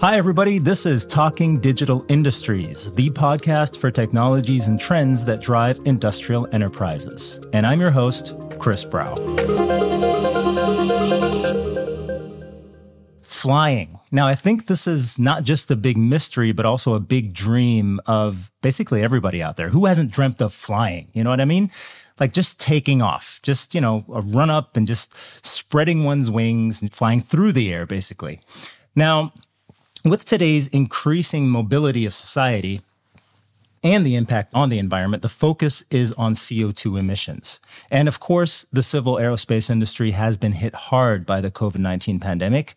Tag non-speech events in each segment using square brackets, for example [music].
Hi, everybody. This is Talking Digital Industries, the podcast for technologies and trends that drive industrial enterprises. And I'm your host, Chris Brow. Flying. Now, I think this is not just a big mystery, but also a big dream of basically everybody out there. Who hasn't dreamt of flying? You know what I mean? Like just taking off, just, you know, a run up and just spreading one's wings and flying through the air, basically. Now, with today's increasing mobility of society and the impact on the environment, the focus is on CO2 emissions. And of course, the civil aerospace industry has been hit hard by the COVID 19 pandemic.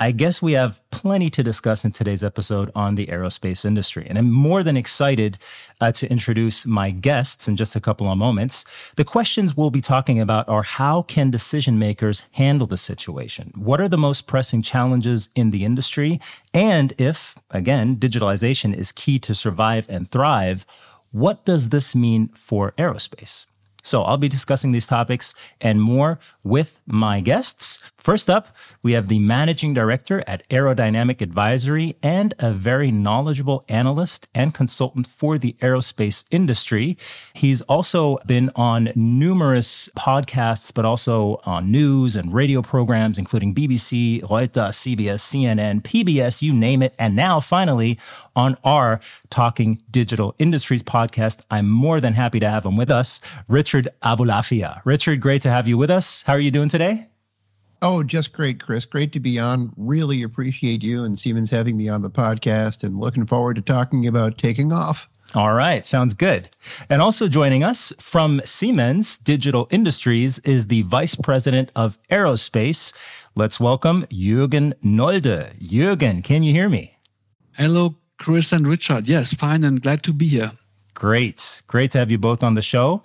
I guess we have plenty to discuss in today's episode on the aerospace industry. And I'm more than excited uh, to introduce my guests in just a couple of moments. The questions we'll be talking about are how can decision makers handle the situation? What are the most pressing challenges in the industry? And if, again, digitalization is key to survive and thrive, what does this mean for aerospace? So I'll be discussing these topics and more with my guests. First up, we have the managing director at Aerodynamic Advisory and a very knowledgeable analyst and consultant for the aerospace industry. He's also been on numerous podcasts, but also on news and radio programs, including BBC, Reuters, CBS, CNN, PBS, you name it. And now finally on our Talking Digital Industries podcast. I'm more than happy to have him with us, Richard Abulafia. Richard, great to have you with us. How are you doing today? Oh, just great, Chris. Great to be on. Really appreciate you and Siemens having me on the podcast and looking forward to talking about taking off. All right, sounds good. And also joining us from Siemens Digital Industries is the Vice President of Aerospace. Let's welcome Jürgen Nolde. Jürgen, can you hear me? Hello, Chris and Richard. Yes, fine and glad to be here. Great. Great to have you both on the show.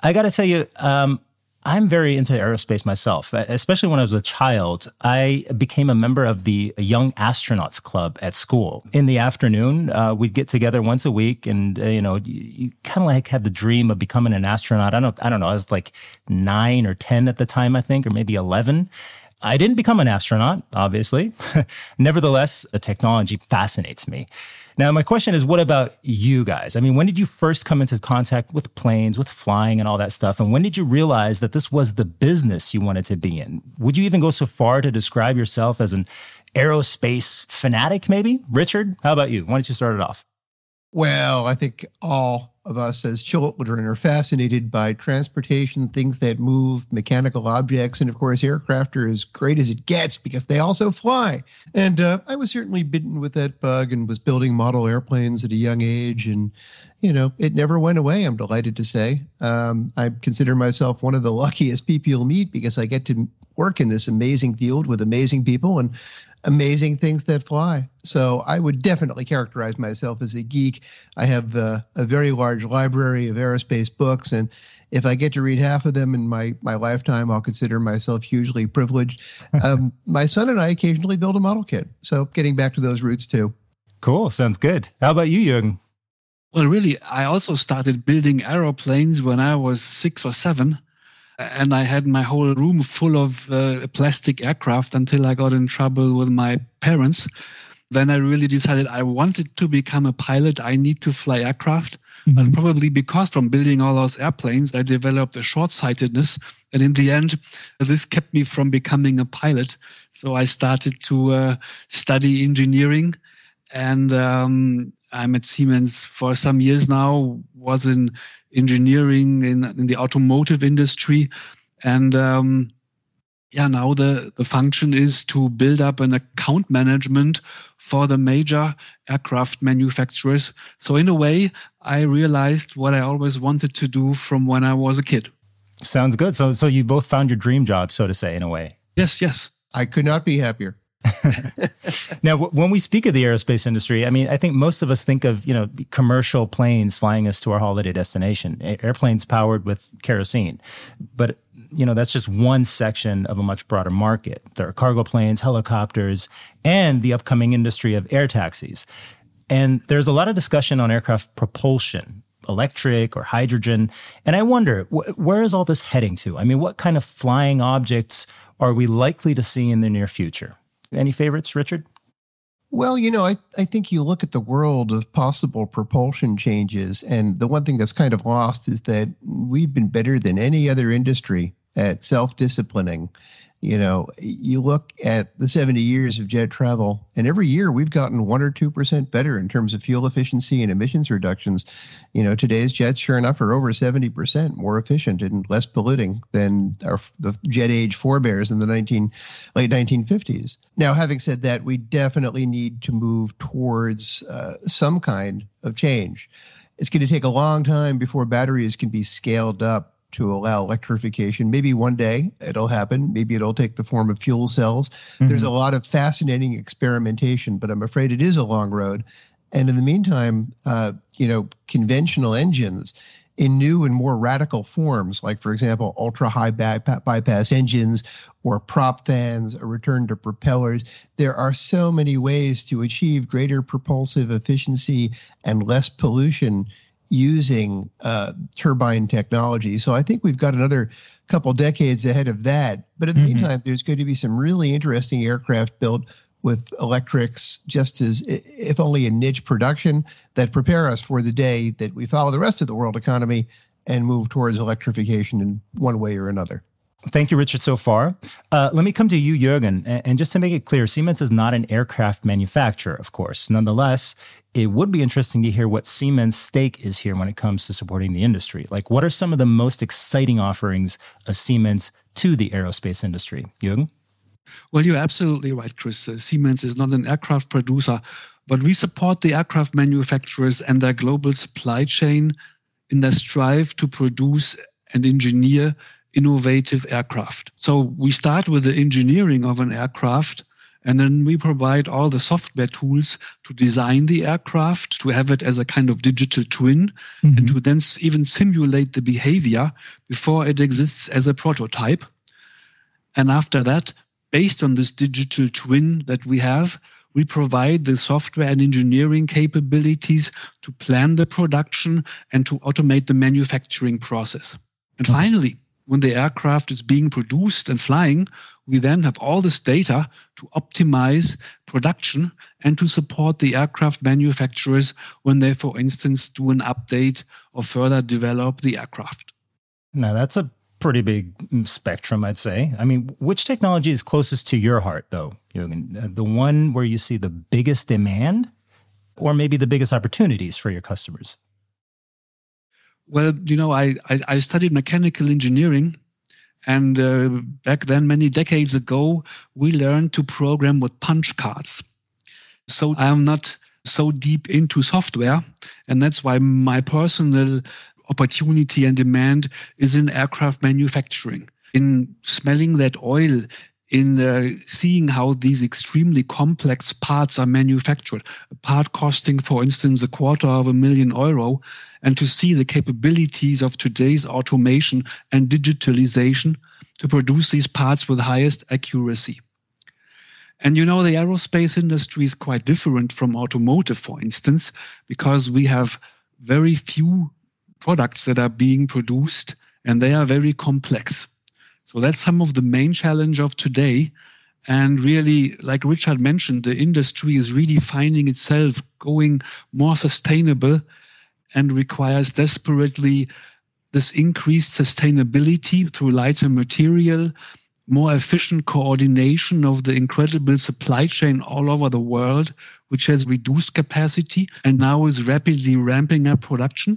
I got to tell you, um, I'm very into aerospace myself, especially when I was a child. I became a member of the Young Astronauts Club at school. In the afternoon, uh, we'd get together once a week, and uh, you know, you, you kind of like had the dream of becoming an astronaut. I don't, I don't know. I was like nine or ten at the time, I think, or maybe eleven. I didn't become an astronaut, obviously. [laughs] Nevertheless, the technology fascinates me. Now, my question is, what about you guys? I mean, when did you first come into contact with planes, with flying and all that stuff? And when did you realize that this was the business you wanted to be in? Would you even go so far to describe yourself as an aerospace fanatic, maybe? Richard, how about you? Why don't you start it off? Well, I think all of us as children are fascinated by transportation, things that move, mechanical objects, and of course, aircraft are as great as it gets because they also fly. And uh, I was certainly bitten with that bug and was building model airplanes at a young age. And, you know, it never went away, I'm delighted to say. Um, I consider myself one of the luckiest people you'll meet because I get to work in this amazing field with amazing people. And amazing things that fly. So I would definitely characterize myself as a geek. I have uh, a very large library of aerospace books, and if I get to read half of them in my my lifetime, I'll consider myself hugely privileged. [laughs] Um, my son and I occasionally build a model kit. So getting back to those roots too. Cool. Sounds good. How about you, Jürgen? Well, really, I also started building aeroplanes when I was six or seven and I had my whole room full of uh, plastic aircraft until I got in trouble with my parents. Then I really decided I wanted to become a pilot. I need to fly aircraft. Mm-hmm. And probably because from building all those airplanes, I developed a short sightedness. And in the end, this kept me from becoming a pilot. So I started to uh, study engineering and um, I'm at Siemens for some years now, was in engineering in, in the automotive industry. And um, yeah, now the, the function is to build up an account management for the major aircraft manufacturers. So, in a way, I realized what I always wanted to do from when I was a kid. Sounds good. So, so you both found your dream job, so to say, in a way. Yes, yes. I could not be happier. [laughs] now, when we speak of the aerospace industry, I mean, I think most of us think of you know commercial planes flying us to our holiday destination, airplanes powered with kerosene, but you know that's just one section of a much broader market. There are cargo planes, helicopters, and the upcoming industry of air taxis. And there's a lot of discussion on aircraft propulsion, electric or hydrogen. And I wonder, wh- where is all this heading to? I mean, what kind of flying objects are we likely to see in the near future? Any favorites, Richard? Well, you know, I, I think you look at the world of possible propulsion changes, and the one thing that's kind of lost is that we've been better than any other industry at self disciplining you know, you look at the 70 years of jet travel, and every year we've gotten one or 2% better in terms of fuel efficiency and emissions reductions. You know, today's jets, sure enough, are over 70% more efficient and less polluting than our, the jet age forebears in the 19, late 1950s. Now, having said that, we definitely need to move towards uh, some kind of change. It's going to take a long time before batteries can be scaled up to allow electrification. Maybe one day it'll happen. Maybe it'll take the form of fuel cells. Mm-hmm. There's a lot of fascinating experimentation, but I'm afraid it is a long road. And in the meantime, uh, you know, conventional engines in new and more radical forms, like, for example, ultra high bypass engines or prop fans, a return to propellers. There are so many ways to achieve greater propulsive efficiency and less pollution using uh, turbine technology. So I think we've got another couple decades ahead of that. But in the mm-hmm. meantime, there's going to be some really interesting aircraft built with electrics, just as if only in niche production, that prepare us for the day that we follow the rest of the world economy and move towards electrification in one way or another. Thank you, Richard, so far. Uh, let me come to you, Jürgen. And just to make it clear, Siemens is not an aircraft manufacturer, of course. Nonetheless, it would be interesting to hear what Siemens' stake is here when it comes to supporting the industry. Like, what are some of the most exciting offerings of Siemens to the aerospace industry? Jürgen? Well, you're absolutely right, Chris. Uh, Siemens is not an aircraft producer, but we support the aircraft manufacturers and their global supply chain in their strive to produce and engineer innovative aircraft. So we start with the engineering of an aircraft and then we provide all the software tools to design the aircraft, to have it as a kind of digital twin, mm-hmm. and to then even simulate the behavior before it exists as a prototype. And after that, based on this digital twin that we have, we provide the software and engineering capabilities to plan the production and to automate the manufacturing process. And okay. finally, when the aircraft is being produced and flying, we then have all this data to optimize production and to support the aircraft manufacturers when they, for instance, do an update or further develop the aircraft. Now, that's a pretty big spectrum, I'd say. I mean, which technology is closest to your heart, though, Jürgen? Uh, the one where you see the biggest demand or maybe the biggest opportunities for your customers? Well, you know, I, I, I studied mechanical engineering. And uh, back then, many decades ago, we learned to program with punch cards. So I'm not so deep into software. And that's why my personal opportunity and demand is in aircraft manufacturing, in smelling that oil in uh, seeing how these extremely complex parts are manufactured, a part costing, for instance, a quarter of a million euro, and to see the capabilities of today's automation and digitalization to produce these parts with highest accuracy. And you know, the aerospace industry is quite different from automotive, for instance, because we have very few products that are being produced and they are very complex. So that's some of the main challenge of today. And really, like Richard mentioned, the industry is really finding itself going more sustainable and requires desperately this increased sustainability through lighter material, more efficient coordination of the incredible supply chain all over the world, which has reduced capacity and now is rapidly ramping up production.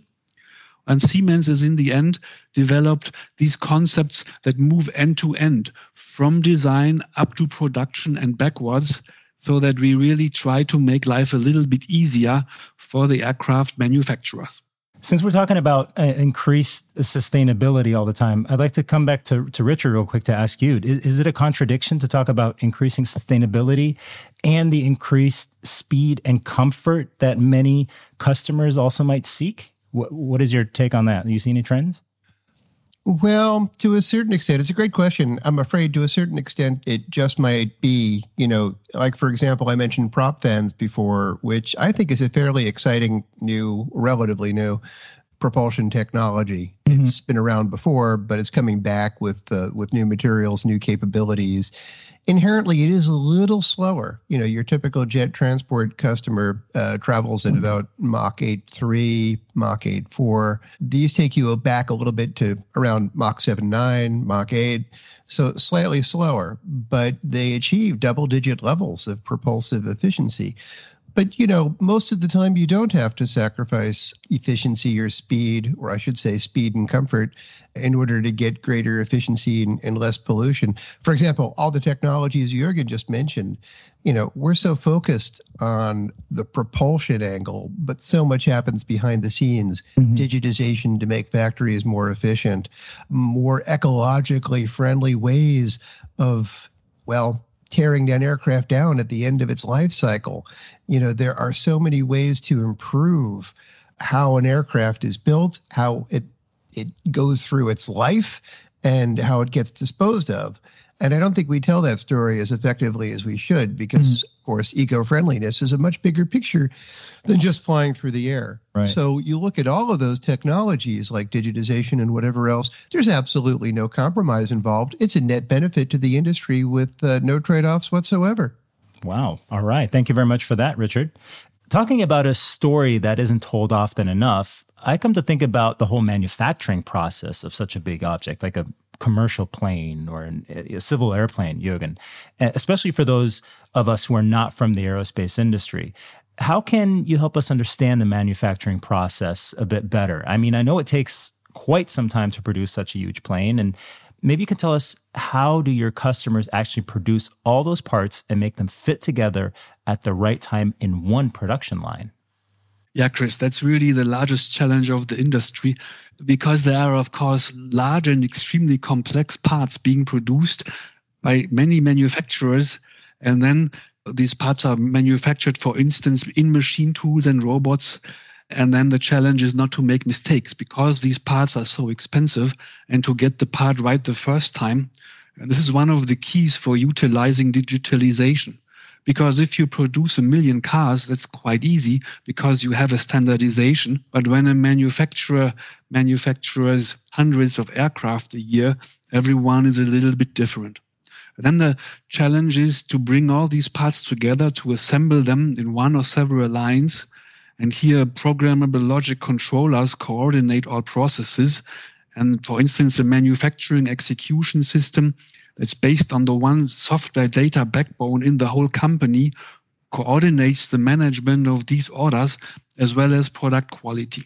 And Siemens is in the end developed these concepts that move end to end from design up to production and backwards so that we really try to make life a little bit easier for the aircraft manufacturers. Since we're talking about uh, increased sustainability all the time, I'd like to come back to, to Richard real quick to ask you is, is it a contradiction to talk about increasing sustainability and the increased speed and comfort that many customers also might seek? What, what is your take on that? Do you see any trends? Well, to a certain extent, it's a great question. I'm afraid to a certain extent, it just might be, you know, like for example, I mentioned prop fans before, which I think is a fairly exciting new, relatively new propulsion technology. Mm-hmm. It's been around before, but it's coming back with uh, with new materials, new capabilities. Inherently it is a little slower. You know, your typical jet transport customer uh, travels at about Mach 8.3, Mach 8.4. These take you back a little bit to around Mach 7.9, Mach 8. So slightly slower, but they achieve double digit levels of propulsive efficiency. But you know, most of the time you don't have to sacrifice efficiency or speed, or I should say speed and comfort, in order to get greater efficiency and, and, less pollution. For example, all the technologies Jürgen just mentioned, you know, we're so focused on the propulsion angle, but so much happens behind the scenes. Mm-hmm. Digitization to make factories more efficient, more ecologically friendly ways of well tearing down aircraft down at the end of its life cycle. You know, there are so many ways to improve how an aircraft is built, how it it goes through its life, and how it gets disposed of. And I don't think we tell that story as effectively as we should because, mm-hmm. of course, eco friendliness is a much bigger picture than just flying through the air. Right. So you look at all of those technologies like digitization and whatever else, there's absolutely no compromise involved. It's a net benefit to the industry with uh, no trade offs whatsoever. Wow. All right. Thank you very much for that, Richard. Talking about a story that isn't told often enough, I come to think about the whole manufacturing process of such a big object, like a commercial plane or an, a civil airplane, Jürgen, especially for those of us who are not from the aerospace industry. How can you help us understand the manufacturing process a bit better? I mean, I know it takes quite some time to produce such a huge plane and maybe you can tell us how do your customers actually produce all those parts and make them fit together at the right time in one production line yeah chris that's really the largest challenge of the industry because there are, of course, large and extremely complex parts being produced by many manufacturers. And then these parts are manufactured, for instance, in machine tools and robots. And then the challenge is not to make mistakes because these parts are so expensive and to get the part right the first time. And this is one of the keys for utilizing digitalization. Because if you produce a million cars, that's quite easy because you have a standardization. But when a manufacturer manufactures hundreds of aircraft a year, everyone is a little bit different. then the challenge is to bring all these parts together to assemble them in one or several lines. And here programmable logic controllers coordinate all processes. And for instance, a manufacturing execution system that's based on the one software data backbone in the whole company coordinates the management of these orders as well as product quality.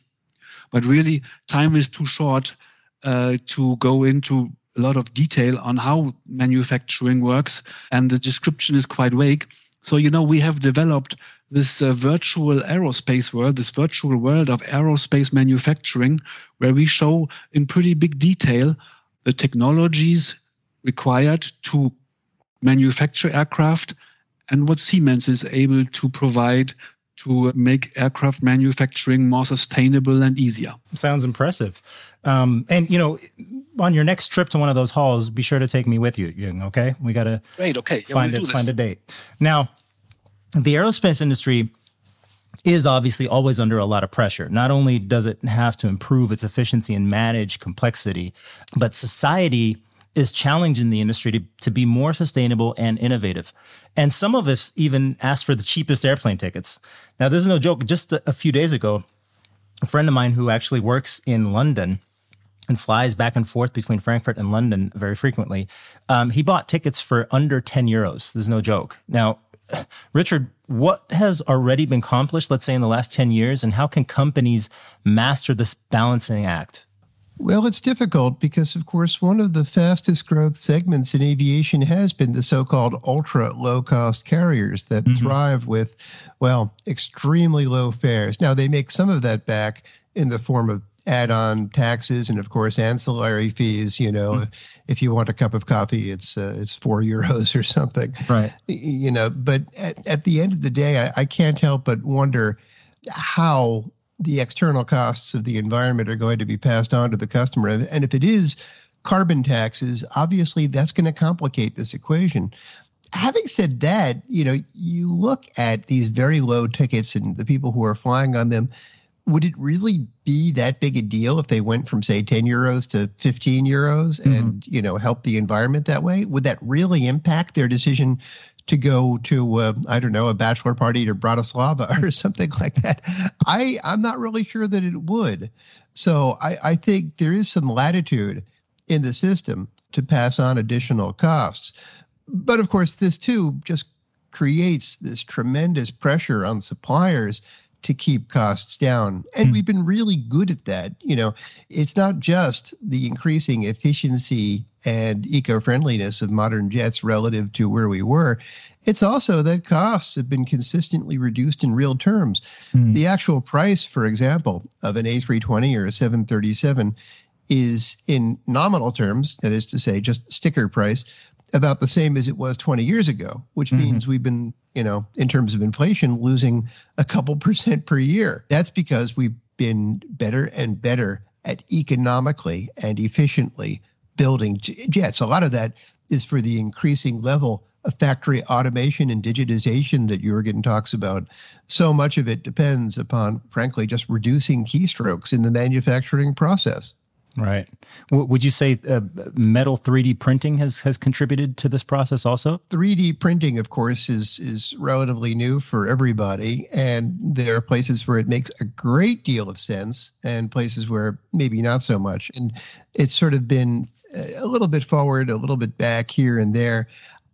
But really, time is too short uh, to go into a lot of detail on how manufacturing works, and the description is quite vague. So, you know, we have developed this uh, virtual aerospace world, this virtual world of aerospace manufacturing, where we show in pretty big detail the technologies required to manufacture aircraft and what Siemens is able to provide to make aircraft manufacturing more sustainable and easier. Sounds impressive. Um, and you know, on your next trip to one of those halls, be sure to take me with you. Okay, we got to great. Okay, yeah, find it. Find a date. Now, the aerospace industry is obviously always under a lot of pressure. Not only does it have to improve its efficiency and manage complexity, but society is challenging the industry to, to be more sustainable and innovative. And some of us even ask for the cheapest airplane tickets. Now, this is no joke. Just a, a few days ago, a friend of mine who actually works in London and flies back and forth between Frankfurt and London very frequently, um, he bought tickets for under 10 euros. This is no joke. Now, [sighs] Richard, what has already been accomplished, let's say in the last 10 years, and how can companies master this balancing act? Well, it's difficult because, of course, one of the fastest growth segments in aviation has been the so called ultra low cost carriers that mm-hmm. thrive with, well, extremely low fares. Now, they make some of that back in the form of add on taxes and, of course, ancillary fees. You know, mm-hmm. if you want a cup of coffee, it's uh, it's four euros [laughs] or something. Right. You know, but at, at the end of the day, I, I can't help but wonder how the external costs of the environment are going to be passed on to the customer. And if it is carbon taxes, obviously that's going to complicate this equation. Having said that, you know, you look at these very low tickets and the people who are flying on them, would it really be that big a deal if they went from say 10 euros to 15 euros mm-hmm. and you know help the environment that way would that really impact their decision to go to uh, I don't know a bachelor party to Bratislava [laughs] or something like that. I I'm not really sure that it would. So I, I think there is some latitude in the system to pass on additional costs. But of course, this too just creates this tremendous pressure on suppliers to keep costs down. And hmm. we've been really good at that. You know, it's not just the increasing efficiency and eco friendliness of modern jets relative to where we were. It's also that costs have been consistently reduced in real terms. Mm. The actual price, for example, of an A320 or a 737 is in nominal terms, that is to say, just sticker price, about the same as it was 20 years ago, which mm-hmm. means we've been, you know, in terms of inflation, losing a couple percent per year. That's because we've been better and better at economically and efficiently building jets. A lot of that is for the increasing level of factory automation and digitization that Jürgen talks about. So much of it depends upon, frankly, just reducing keystrokes in the manufacturing process. Right. W- would you say uh, metal 3D printing has has contributed to this process also? 3D printing, of course, is is relatively new for everybody, and there are places where it makes a great deal of sense, and places where maybe not so much. And it's sort of been a little bit forward, a little bit back here and there.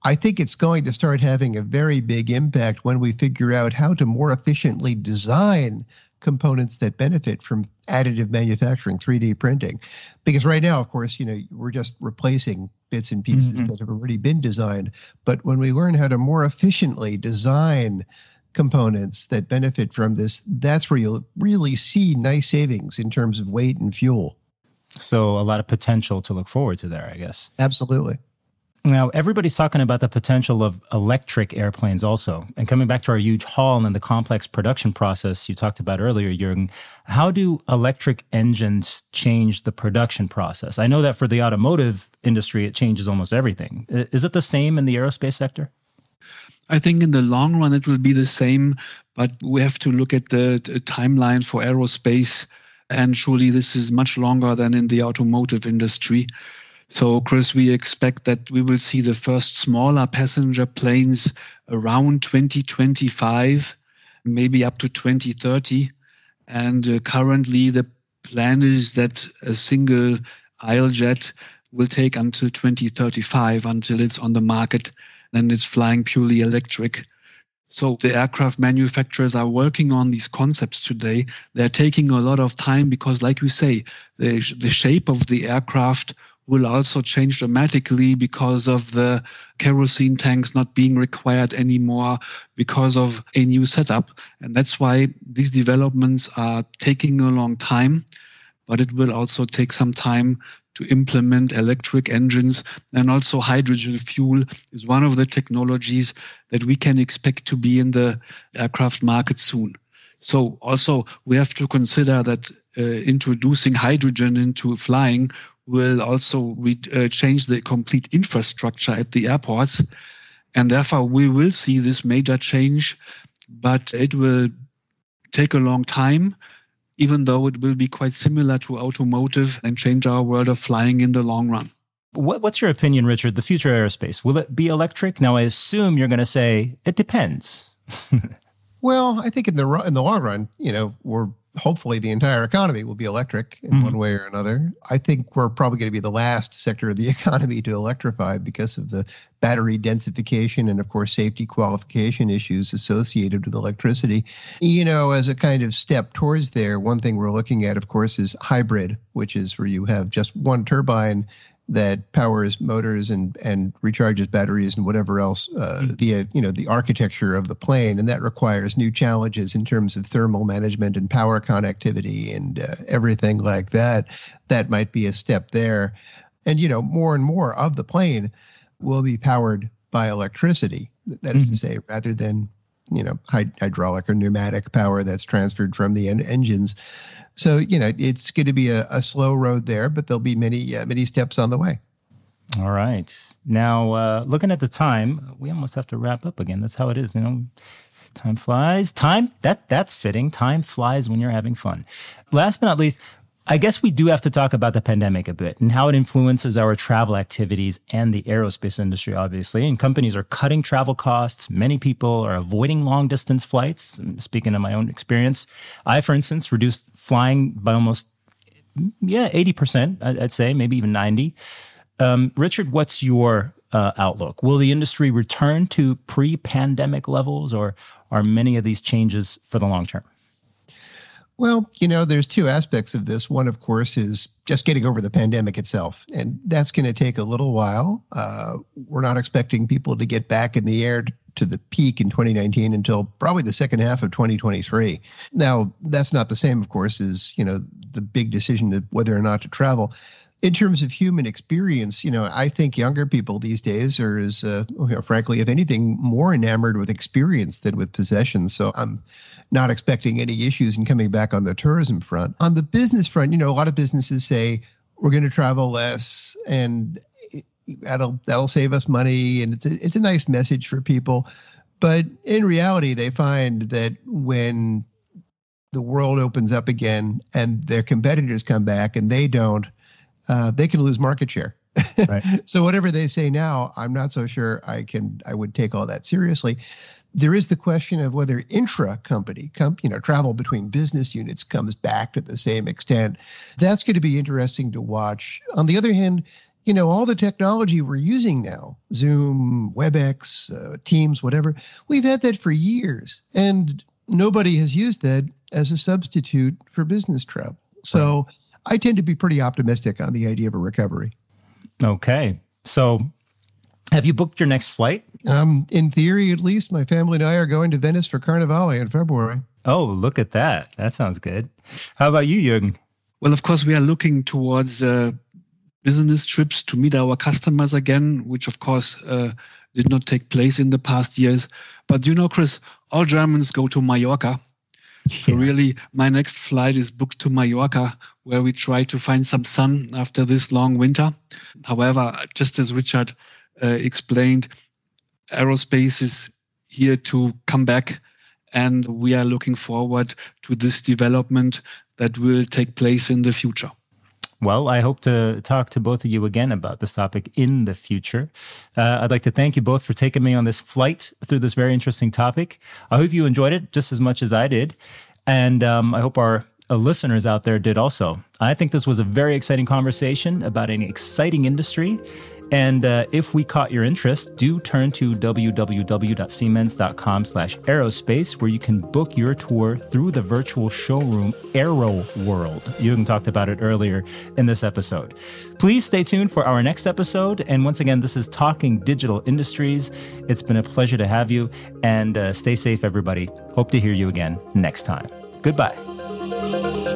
I think it's going to start having a very big impact when we figure out how to more efficiently design components that benefit from additive manufacturing, 3D printing. Because right now, of course, you know, we're just replacing bits and pieces mm-hmm. that have already been designed. But when we learn how to more efficiently design components that benefit from this, that's where you'll really see nice savings in terms of weight and fuel. So a lot of potential to look forward to there, I guess. Absolutely. Now, everybody's talking about the potential of electric airplanes also. And coming back to our huge haul and the complex production process you talked about earlier, Jürgen, how do electric engines change the production process? I know that for the automotive industry, it changes almost everything. Is it the same in the aerospace sector? I think in the long run, it will be the same, but we have to look at the, the timeline for aerospace. And surely this is much longer than in the automotive industry. So, Chris, we expect that we will see the first smaller passenger planes around 2025, maybe up to 2030. And uh, currently, the plan is that a single aisle jet will take until 2035 until it's on the market. Then it's flying purely electric. So the aircraft manufacturers are working on these concepts today. They're taking a lot of time because, like we say, the, the shape of the aircraft will also change dramatically because of the kerosene tanks not being required anymore because of a new setup. And that's why these developments are taking a long time, but it will also take some time to implement electric engines and also hydrogen fuel is one of the technologies that we can expect to be in the aircraft market soon. So also we have to consider that uh, introducing hydrogen into flying will also re- uh, change the complete infrastructure at the airports. And therefore, we will see this major change, but it will take a long time, even though it will be quite similar to automotive and change our world of flying in the long run. What, what's your opinion, Richard? The future aerospace will it be electric? Now, I assume you're going to say it depends. [laughs] well, I think in the in the long run, you know, we're hopefully the entire economy will be electric in mm-hmm. one way or another. I think we're probably going to be the last sector of the [laughs] economy to electrify because of the battery densification and, of course, safety qualification issues associated with electricity. You know, as a kind of step towards there, one thing we're looking at, of course, is hybrid, which is where you have just one turbine that powers motors and and recharges batteries and whatever else uh, mm-hmm. via you know the architecture of the plane, and that requires new challenges in terms of thermal management and power connectivity and uh, everything like that. That might be a step there, and you know more and more of the plane will be powered by electricity. That is mm-hmm. to say, rather than you know hydraulic or pneumatic power that's transferred from the en- engines. So you know it's going to be a, a, slow road there, but there'll be many uh, many steps on the way. All right. Now, uh, looking at the time, we almost have to wrap up again. That's how it is. You know, Time flies. Time that that's fitting. Time flies when you're having fun. Last but not least, I guess we do have to talk about the pandemic a bit and how it influences our travel activities and the aerospace industry, obviously. And companies are cutting travel costs. Many people are avoiding long distance flights. Speaking of my own experience, I, for instance, reduced flying by almost, yeah, 80%, I'd say, maybe even 90. Um, Richard, what's your uh, outlook? Will the industry return to pre pandemic levels or are many of these changes for the long term? Well, you know, there's two aspects of this. One, of course, is just getting over the pandemic itself, and that's going to take a little while. Uh, we're not expecting people to get back in the air to the peak in 2019 until probably the second half of 2023. Now, that's not the same, of course, as you know the big decision of whether or not to travel in terms of human experience, you know, I think younger people these days are, as uh, you know, frankly, if anything, more enamored with experience than with possessions. So I'm not expecting any issues in coming back on the tourism front. On the business front, you know, a lot of businesses say we're going to travel less, and that'll that'll save us money, and it's a, it's a nice message for people. But in reality, they find that when the world opens up again and their competitors come back and they don't, uh, they can lose market share. Right. [laughs] so whatever they say now, I'm not so sure I can I would take all that seriously. There is the question of whether intra-company, com- you know, travel between business units comes back to the same extent. That's going to be interesting to watch. On the other hand, you know, all the technology we're using now, Zoom, WebEx, uh, Teams, whatever, we've had that for years, and nobody has used that as a substitute for business travel. So. Right I tend to be pretty optimistic on the idea of a recovery. Okay. So, have you booked your next flight? Um, in theory, at least, my family and I are going to Venice for Carnevale in February. Oh, look at that. That sounds good. How about you, Jürgen? Well, of course, we are looking towards uh, business trips to meet our customers again, which, of course, uh, did not take place in the past years. But you know, Chris, all Germans go to Mallorca so really, my next flight is booked to Mallorca, where we try to find some sun after this long winter. However, just as Richard uh, explained, aerospace is here to come back, and we are looking forward to this development that will take place in the future. Well, I hope to talk to both of you again about this topic in the future. Uh, I'd like to thank you both for taking me on this flight through this very interesting topic. I hope you enjoyed it just as much as I did. And um, I hope our uh, listeners out there did also. I think this was a very exciting conversation about an exciting industry and uh, if we caught your interest, do turn to www.siemens.com slash aerospace, where you can book your tour through the virtual showroom Aero World. Jürgen talked about it earlier in this episode. Please stay tuned for our next episode. And once again, this is Talking Digital Industries. It's been a pleasure to have you, and uh, stay safe, everybody. Hope to hear you again next time. Goodbye. Thank you.